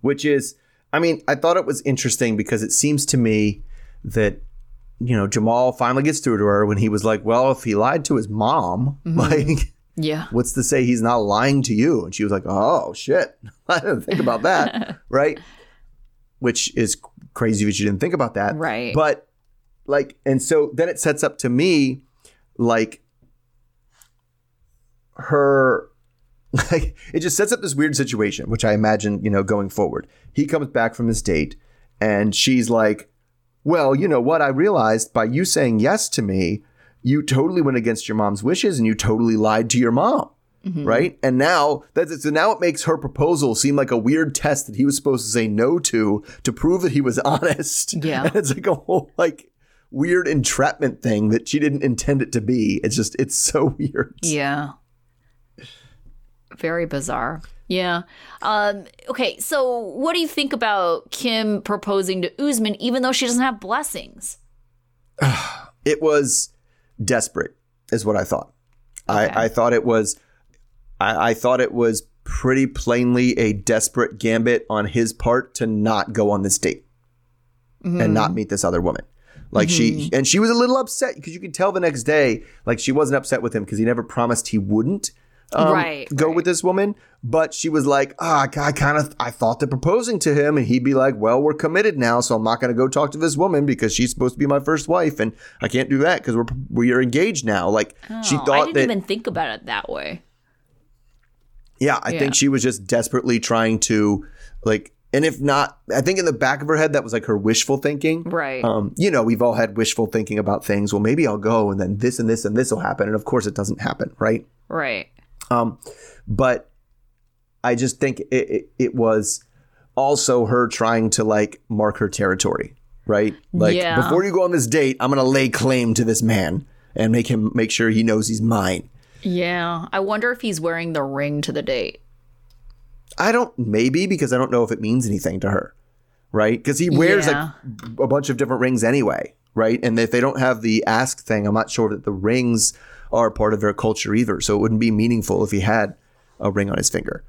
which is i mean i thought it was interesting because it seems to me that you know jamal finally gets through to her when he was like well if he lied to his mom <laughs> like yeah. what's to say he's not lying to you? And she was like oh shit. <laughs> I didn't think about that. <laughs> Right? Which is crazy that you didn't think about that. Right. but like and so then it sets up to me like her <laughs> like it just sets up this weird situation which i imagine you know going forward. He comes back from this date and she's like well you know what? I realized by you saying yes to me you totally went against your mom's wishes and you totally lied to your mom right and now that's so now it makes her proposal seem like a weird test that he was supposed to say no to to prove that he was <laughs> honest Yeah. and it's like a whole like weird entrapment thing that she didn't intend it to be it's just it's so <laughs> weird Yeah. Very bizarre. Yeah. Um, okay, so what do you think about Kim proposing to Usman even though she doesn't have blessings? <sighs> it was desperate is what i thought. Okay. I, I thought it was I, I thought it was pretty plainly a desperate gambit on his part to not go on this date and not mm-hmm. meet this other woman. Like she mm-hmm. and she was a little upset because you could tell the next day like she wasn't upset with him because he never promised he wouldn't um, Right, go right. with this woman but she was like ah i kind of i thought to proposing to him and he'd be like well we're committed now so i'm not going to go talk to this woman because she's supposed to be my first wife and i can't do that because we're we are engaged now like she Oh, I thought didn't that even think about it that way. yeah, I Yeah. think she was just desperately trying to like and if not, I think in the back of her head that was like her wishful thinking. Right. Um, you know, we've all had wishful thinking about things. Well, maybe I'll go and then this and this and this will happen. And of course it doesn't happen, right? Right. Um, but I just think it, it, it was also her trying to like mark her territory, right? Like Yeah. before you go on this date, I'm gonna lay claim to this man and make him make sure he knows he's mine. Yeah. I wonder if he's wearing the ring to the date. I don't maybe because I don't know if it means anything to her, right? Because he wears Yeah. like a bunch of different rings anyway, right? And if they don't have the ask thing, I'm not sure that the rings are part of their culture either. So it wouldn't be meaningful if he had a ring on his finger.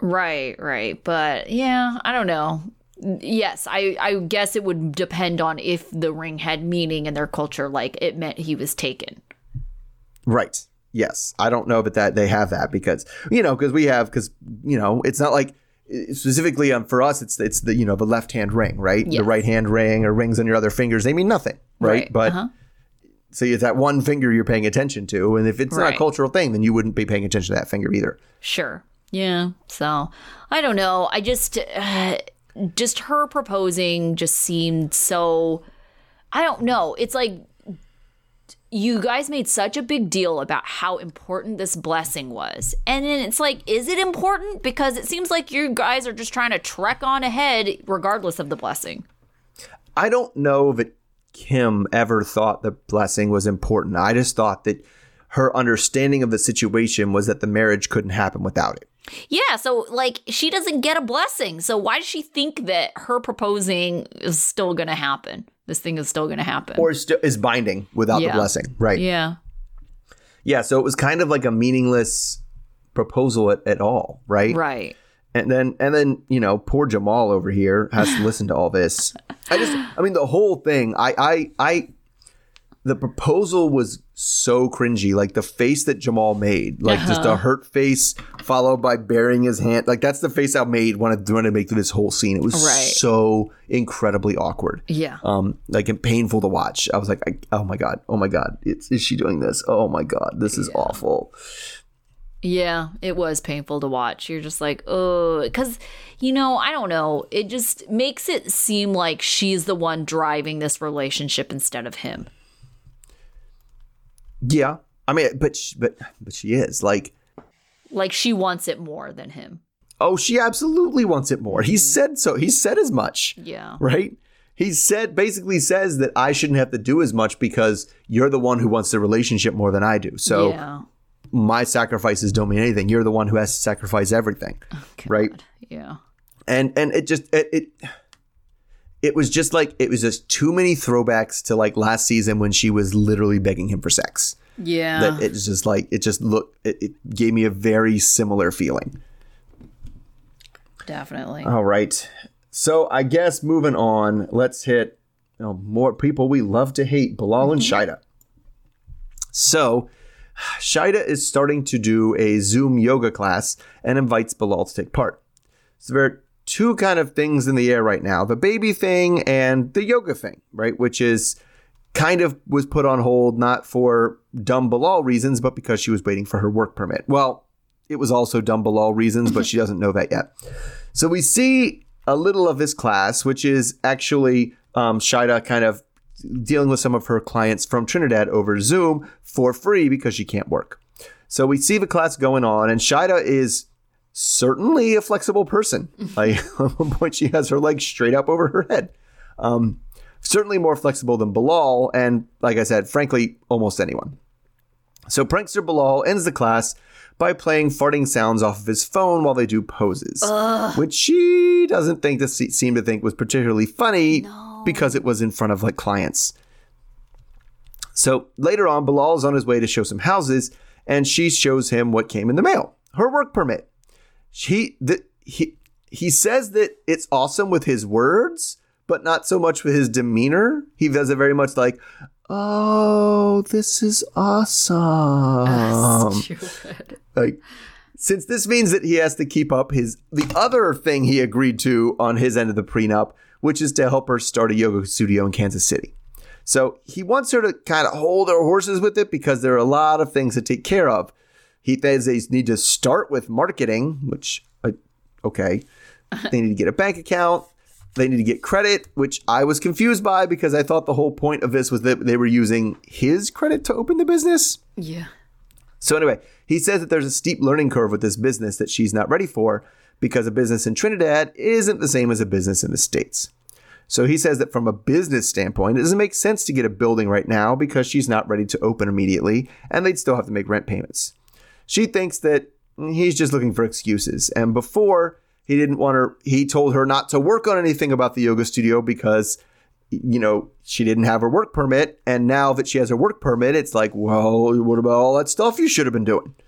Right, right. But yeah, I don't know. Yes, I, I guess it would depend on if the ring had meaning in their culture, like it meant he was taken. Right. Yes. I don't know but that they have that because you know because we have because you know it's not like specifically um, for us it's it's the you know the left hand ring right Yes. the right hand ring or rings on your other fingers they mean nothing right, Right, but uh-huh. So it's that one finger you're paying attention to and if it's not a cultural thing then you wouldn't be paying attention to that finger either Sure. Yeah. So I don't know. I just, uh, just her proposing just seemed so. I don't know. It's like you guys made such a big deal about how important this blessing was. And then it's like, is it important? Because it seems like you guys are just trying to trek on ahead regardless of the blessing. I don't know that Kim ever thought the blessing was important. I just thought that her understanding of the situation was that the marriage couldn't happen without it. Yeah, so like she doesn't get a blessing. So why does she think that her proposing is still going to happen? This thing is still going to happen. Or st- is binding without Yeah. the blessing. Right. yeah. Yeah, so it was kind of like a meaningless proposal at, at all, right? Right. And then and then, you know, poor Jamal over here has to listen to all this. I just I mean the whole thing, I I I the proposal was so cringy. Like the face that Jamal made, like just Uh-huh. a hurt face followed by burying his hand. Like that's the face I made when I wanted to make through this whole scene. It was Right. so incredibly awkward. Yeah. Um, like and painful to watch. I was like, I, oh my god, oh my god, it's, is she doing this? Oh my god, this is awful. Yeah, it was painful to watch. You're just like, oh, because, you know, I don't know. It just makes it seem like she's the one driving this relationship instead of him. Yeah, I mean, but she, but but she is like, Like she wants it more than him. oh, she absolutely wants it more. He mm-hmm. said so. He said as much, Yeah. right? He said basically says that I shouldn't have to do as much because you're the one who wants the relationship more than I do. So yeah. My sacrifices don't mean anything. You're the one who has to sacrifice everything, oh, right? Yeah. and and it just it, it it was just like it was just too many throwbacks to like last season when she was literally begging him for sex Yeah. that it's just like it just looked it, it gave me a very similar feeling definitely. all right so i guess moving on let's hit you know, more people we love to hate bilal and mm-hmm. Shaeeda so Shaeeda is starting to do a zoom yoga class and invites bilal to take part So there are two kind of things in the air right now the baby thing and the yoga thing, right? Which is kind of was put on hold not for dumb Bilal reasons, but because she was waiting for her work permit. Well, it was also dumb Bilal reasons, but she doesn't know that yet. So we see a little of this class, which is actually um, Shaeeda kind of dealing with some of her clients from Trinidad over Zoom for free because she can't work. So we see the class going on, and Shaeeda is certainly a flexible person. <laughs> Like <laughs> at one point, she has her legs straight up over her head. Um, certainly more flexible than Bilal, and like I said, frankly, almost anyone. So prankster Bilal ends the class by playing farting sounds off of his phone while they do poses, which she doesn't think to se- seem to think was particularly funny because it was in front of like clients. So later on, Bilal is on his way to show some houses, and she shows him what came in the mail: her work permit. He the, he he says that it's awesome with his words, but not so much with his demeanor. He does it very much like, "Oh, this is awesome." Like since this means that he has to keep up his the other thing he agreed to on his end of the prenup, which is to help her start a yoga studio in Kansas City. So he wants her to kind of hold her horses with it because there are a lot of things to take care of. He says they need to start with marketing, which uh, okay, <laughs> they need to get a bank account. They need to get credit, which I was confused by because I thought the whole point of this was that they were using his credit to open the business. Yeah. So anyway, he says that there's a steep learning curve with this business that she's not ready for, because a business in Trinidad isn't the same as a business in the States. So he says that from a business standpoint, it doesn't make sense to get a building right now because she's not ready to open immediately and they'd still have to make rent payments. She thinks that he's just looking for excuses. And before, he didn't want her, he told her not to work on anything about the yoga studio because, you know, she didn't have her work permit. And now that she has her work permit, it's like, well, what about all that stuff you should have been doing? <laughs>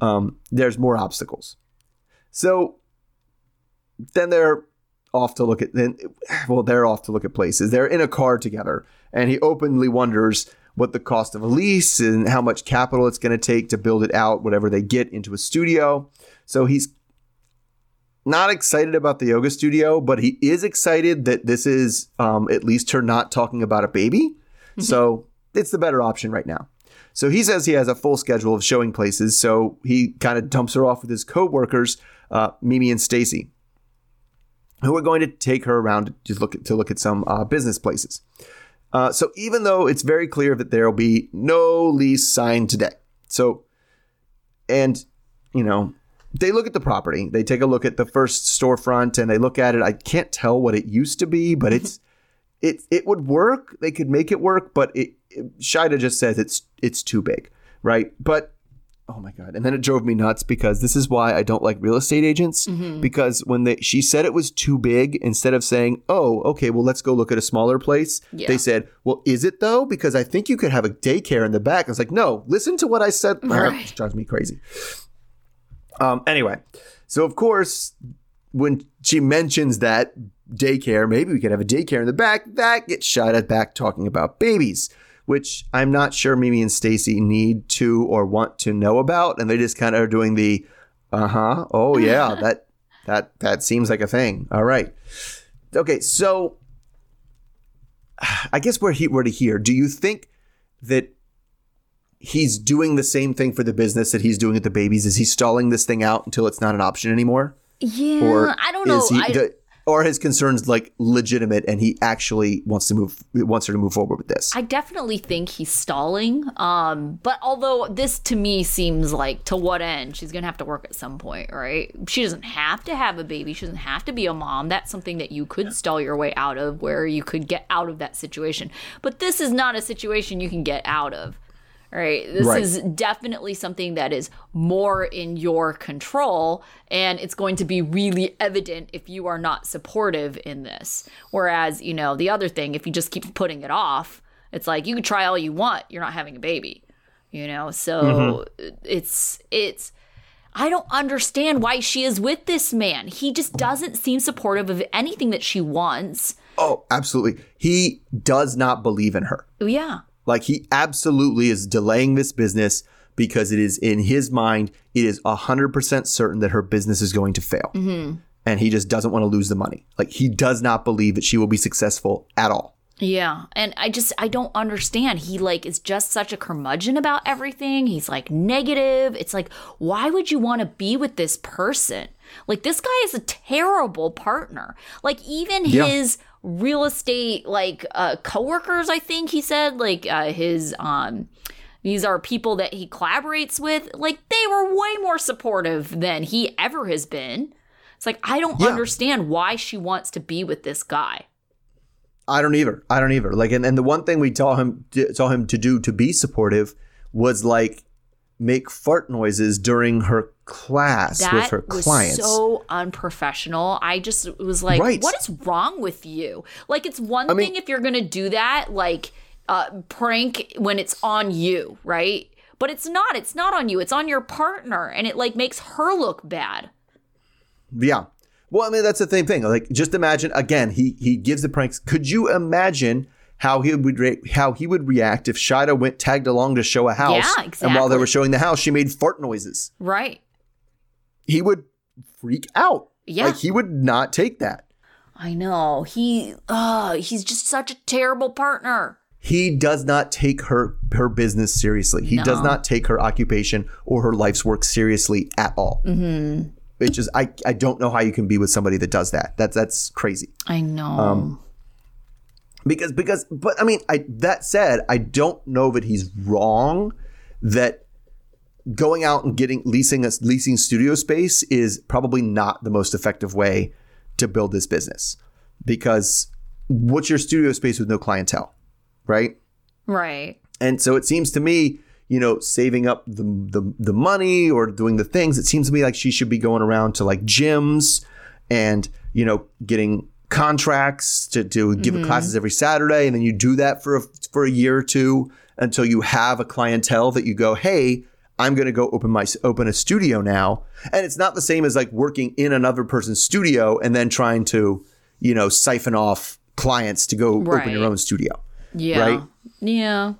Um, there's more obstacles. So then they're off to look at then well they're off to look at places. They're in a car together and he openly wonders what the cost of a lease and how much capital it's going to take to build it out whatever they get into a studio. So he's not excited about the yoga studio but he is excited that this is um, at least her not talking about a baby. So it's the better option right now. So he says he has a full schedule of showing places so he kind of dumps her off with his co-workers uh, mimi and stacy who are going to take her around to look at, to look at some uh, business places. Uh, so even though it's very clear that there will be no lease signed today, so and you know they look at the property, they take a look at the first storefront, and they look at it. I can't tell what it used to be, but it's <laughs> it it would work. They could make it work, but it, it Shaeeda just says it's it's too big, right? But oh my god. And then it drove me nuts because this is why i don't like real estate agents because when they she said it was too big instead of saying oh okay well let's go look at a smaller place Yeah. they said well is it though? Because i think you could have a daycare in the back. I was like no listen to what i said. <laughs> Right. it drives me crazy. Um anyway so of course when she mentions that daycare maybe we could have a daycare in the back that gets shot at back talking about babies which I'm not sure Mimi and Stacy need to or want to know about, and they just kind of are doing the, uh huh, oh yeah, <laughs> that that that seems like a thing. All right, okay, so <sighs> I guess we're he- we're to here. Do you think that he's doing the same thing for the business that he's doing at the babies? Is he stalling this thing out until it's not an option anymore? Yeah, Or I don't know. Is he, I, do- or his concerns like legitimate, and he actually wants to move wants her to move forward with this? I definitely think he's stalling. Um, but although this to me seems like to what end? She's gonna have to work at some point, right? She doesn't have to have a baby. She doesn't have to be a mom. That's something that you could stall your way out of, where you could get out of that situation. But this is not a situation you can get out of. Right. This Right. is definitely something that is more in your control, and it's going to be really evident if you are not supportive in this. Whereas, you know, the other thing, if you just keep putting it off, it's like you can try all you want, you're not having a baby. You know, so mm-hmm. it's it's I don't understand why she is with this man. He just doesn't seem supportive of anything that she wants. Oh, absolutely. He does not believe in her. Yeah. Like he absolutely is delaying this business because it is in his mind, it is 100% certain that her business is going to fail. Mm-hmm. And he just doesn't want to lose the money. Like he does not believe that she will be successful at all. Yeah, and I just I don't understand. He like is just such a curmudgeon about everything. He's like negative. It's like why would you want to be with this person? Like this guy is a terrible partner. Like even Yeah. his real estate like uh coworkers, I think he said like uh his um these are people that he collaborates with. Like they were way more supportive than he ever has been. It's like I don't Yeah. understand why she wants to be with this guy. I don't either. I don't either. Like, and, and the one thing we taught him taught him to do to be supportive was like make fart noises during her class that with her was clients. so unprofessional. I just was like, Right. what is wrong with you? Like, it's one I mean- thing if you're gonna do that, like uh, prank when it's on you, right? But it's not. It's not on you. It's on your partner, and it like makes her look bad. Yeah. Well, I mean, that's the same thing. Like, just imagine again. He he gives the pranks. Could you imagine how he would re- how he would react if Shaeeda went tagged along to show a house, Yeah, and while they were showing the house, she made fart noises? Right. He would freak out. Yeah. Like he would not take that. I know. He. Uh, he's just such a terrible partner. He does not take her her business seriously. He does not take her occupation or her life's work seriously at all. Mm-hmm. Which is I I don't know how you can be with somebody that does that. That's that's crazy. I know. Um, because because but I mean I that said I don't know that he's wrong that going out and getting leasing a leasing studio space is probably not the most effective way to build this business because what's your studio space with no clientele, right? Right. And so it seems to me, you know, saving up the, the the money or doing the things, it seems to me like she should be going around to like gyms and, you know, getting contracts to, to give mm-hmm. classes every Saturday. And then you do that for a, for a year or two until you have a clientele that you go, hey, I'm going to go open my open a studio now. And it's not the same as like working in another person's studio and then trying to, you know, siphon off clients to go open your own studio. Yeah. Right? Yeah.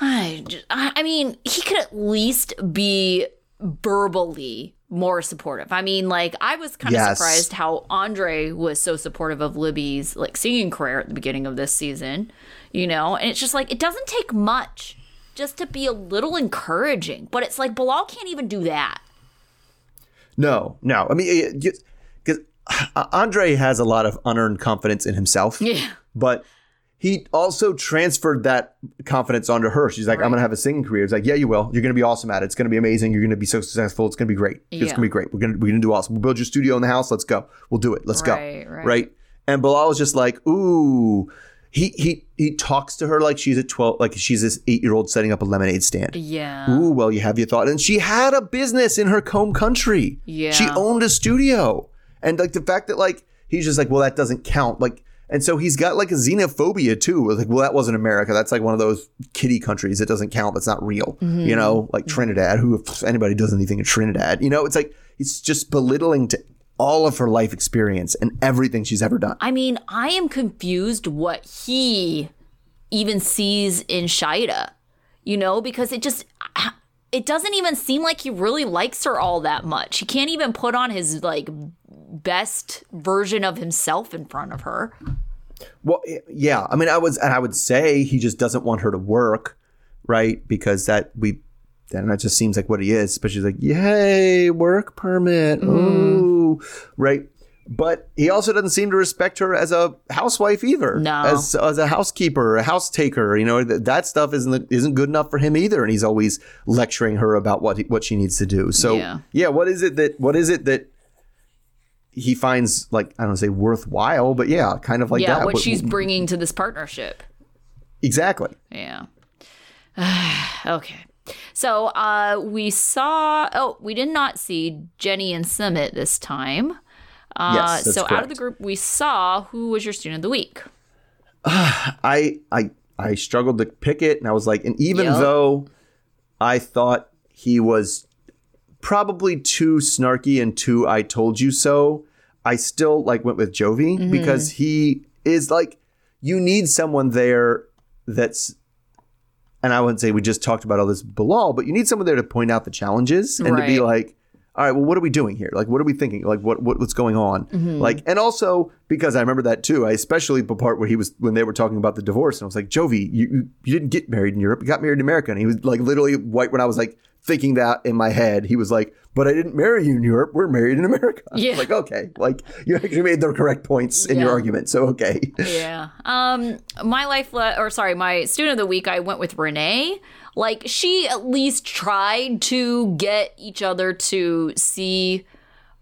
I mean, he could at least be verbally more supportive. I mean, like I was kind of Yes. surprised how Andrei was so supportive of Libby's like singing career at the beginning of this season, you know? And it's just like it doesn't take much just to be a little encouraging, but it's like Bilal can't even do that. No, no. I mean, eh, because uh, Andrei has a lot of unearned confidence in himself. Yeah. But he also transferred that confidence onto her. She's like, I'm going to have a singing career. It's like, yeah, you will. You're going to be awesome at it. It's going to be amazing. You're going to be so successful. It's going to be great. It's going to be great. We're going to, we're going to do awesome. We'll build your studio in the house. Let's go. We'll do it. Let's Right, go. right. And Bilal was just like, ooh. He, he he talks to her like she's a 12 like she's this 8-year-old setting up a lemonade stand. Yeah. Ooh, well, you have your thought. And she had a business in her home country. Yeah. She owned a studio. And like the fact that like he's just like, well, that doesn't count. Like, and so he's got like a xenophobia too. Like, well, that wasn't America. That's like one of those kiddie countries that doesn't count. That's not real. Mm-hmm. You know, like Trinidad. Who if anybody does anything in Trinidad? You know, it's like it's just belittling to all of her life experience and everything she's ever done. I mean, I am confused what he even sees in Shaeeda, you know, because it just it doesn't even seem like he really likes her all that much. He can't even put on his like best version of himself in front of her. Well, yeah. I mean, I was, and I would say he just doesn't want her to work, right? Because that we, then that just seems like what he is. But she's like, yay, work permit, mm-hmm. ooh, right? But he also doesn't seem to respect her as a housewife either. No. as as a housekeeper, a house taker. You know that that stuff isn't isn't good enough for him either. And he's always lecturing her about what he, what she needs to do. So Yeah. yeah, what is it that what is it that he finds like I don't say worthwhile, but yeah, kind of like yeah, that. what she's bringing to this partnership. Exactly. Yeah. <sighs> okay. So uh, we saw. Oh, we did not see Jenny and Sumit this time. Uh, Yes, that's so out of the group, we saw who was your student of the week. <sighs> I I I struggled to pick it, and I was like, and even Yep. though I thought he was probably too snarky and too "I told you so," I still like went with Jovi Mm-hmm. because he is like you need someone there that's. And I wouldn't say we just talked about all this Bilal, but you need someone there to point out the challenges and to be like, all right, well, what are we doing here? Like, what are we thinking? Like, what, what what's going on? Mm-hmm. Like, and also because I remember that too. I especially the part where he was when they were talking about the divorce, and I was like, Jovi, you you, you didn't get married in Europe, you got married in America, and he was like literally white when I was like thinking that in my head. He was like, but I didn't marry you in Europe. We're married in America. <laughs> Yeah. Like, okay, like you actually made the correct points in your argument. So okay. Yeah. Um, my life, le- or sorry, my student of the week, I went with Renee. Like, she at least tried to get each other to see,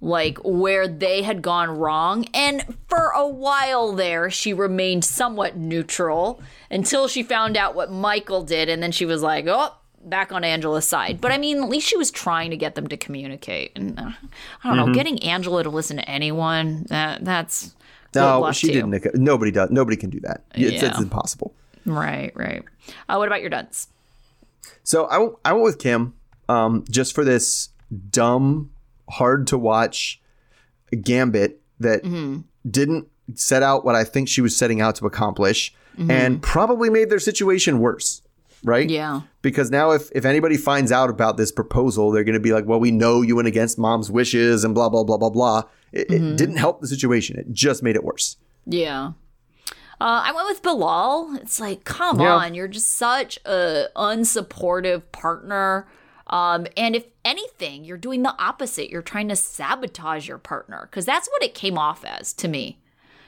like, where they had gone wrong. And for a while there, she remained somewhat neutral until she found out what Michael did. And then she was like, oh, back on Angela's side. But I mean, at least she was trying to get them to communicate. And uh, I don't know, getting Angela to listen to anyone, that that's. No, she to didn't. Nobody does. Nobody can do that. It's, it's impossible. Right, right. Uh, what about your dunce? So I, w- I went with Kim um, just for this dumb, hard to watch gambit that Mm-hmm. didn't set out what I think she was setting out to accomplish Mm-hmm. and probably made their situation worse. Right? Yeah. Because now, if, if anybody finds out about this proposal, they're going to be like, well, we know you went against mom's wishes and blah, blah, blah, blah, blah. It, Mm-hmm. it didn't help the situation. It just made it worse. Yeah. Uh, I went with Bilal. It's like, come Yeah. on, you're just such a unsupportive partner. Um, and if anything, you're doing the opposite. You're trying to sabotage your partner because that's what it came off as to me.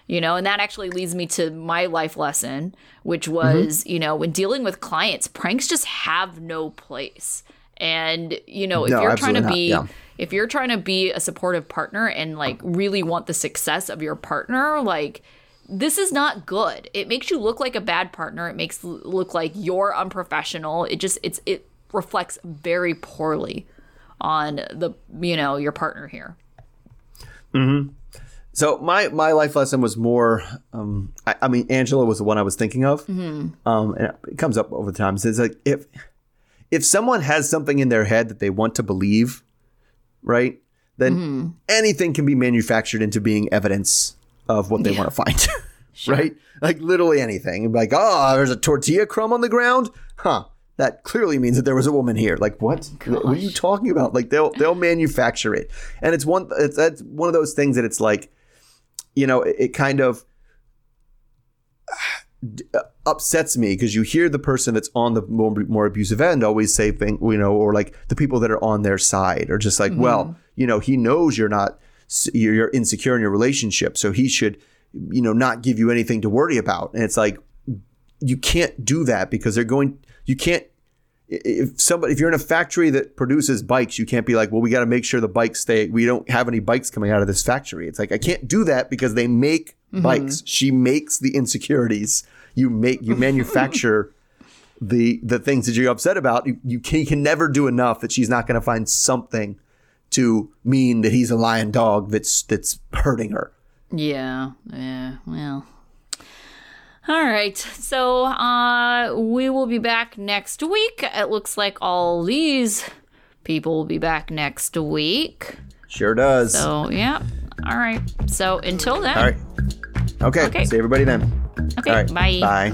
You know, and that actually leads me to my life lesson, which mm-hmm. was, you know, when dealing with clients, pranks just have no place. And you know, if No, you're trying to be yeah. if you're trying to be a supportive partner and like really want the success of your partner, like this is not good. It makes you look like a bad partner. It makes look like you're unprofessional. It just it's it reflects very poorly on the you know your partner here. Mm-hmm. So my my life lesson was more. Um, I, I mean, Angela was the one I was thinking of. Um, and it comes up over time. It's like if if someone has something in their head that they want to believe, right? Then anything can be manufactured into being evidence of what they want to find, <laughs> right? Like literally anything. Like, oh, there's a tortilla crumb on the ground, huh? That clearly means that there was a woman here. Like, what? What are you talking about? Like, they'll they'll manufacture it, and it's one. It's that's one of those things that it's like you know, it, it kind of uh, upsets me because you hear the person that's on the more, more abusive end always say things, you know, or like the people that are on their side are just like, well, mm-hmm. you know, he knows you're not, you're, you're insecure in your relationship, so he should, you know, not give you anything to worry about. And it's like, you can't do that because they're going, you can't if somebody if you're in a factory that produces bikes you can't be like well we got to make sure the bikes stay we don't have any bikes coming out of this factory. It's like i can't do that because they make mm-hmm. bikes. She makes the insecurities. You make you manufacture <laughs> the the things that you're upset about. You, you, can, you can never do enough that she's not going to find something to mean that he's a lion dog that's that's hurting her. Yeah, yeah, well. All right, so uh, we will be back next week. It looks like all these people will be back next week. sure does So, yeah. All right. So, until then. all right okay, Okay. see everybody then Okay, right bye. bye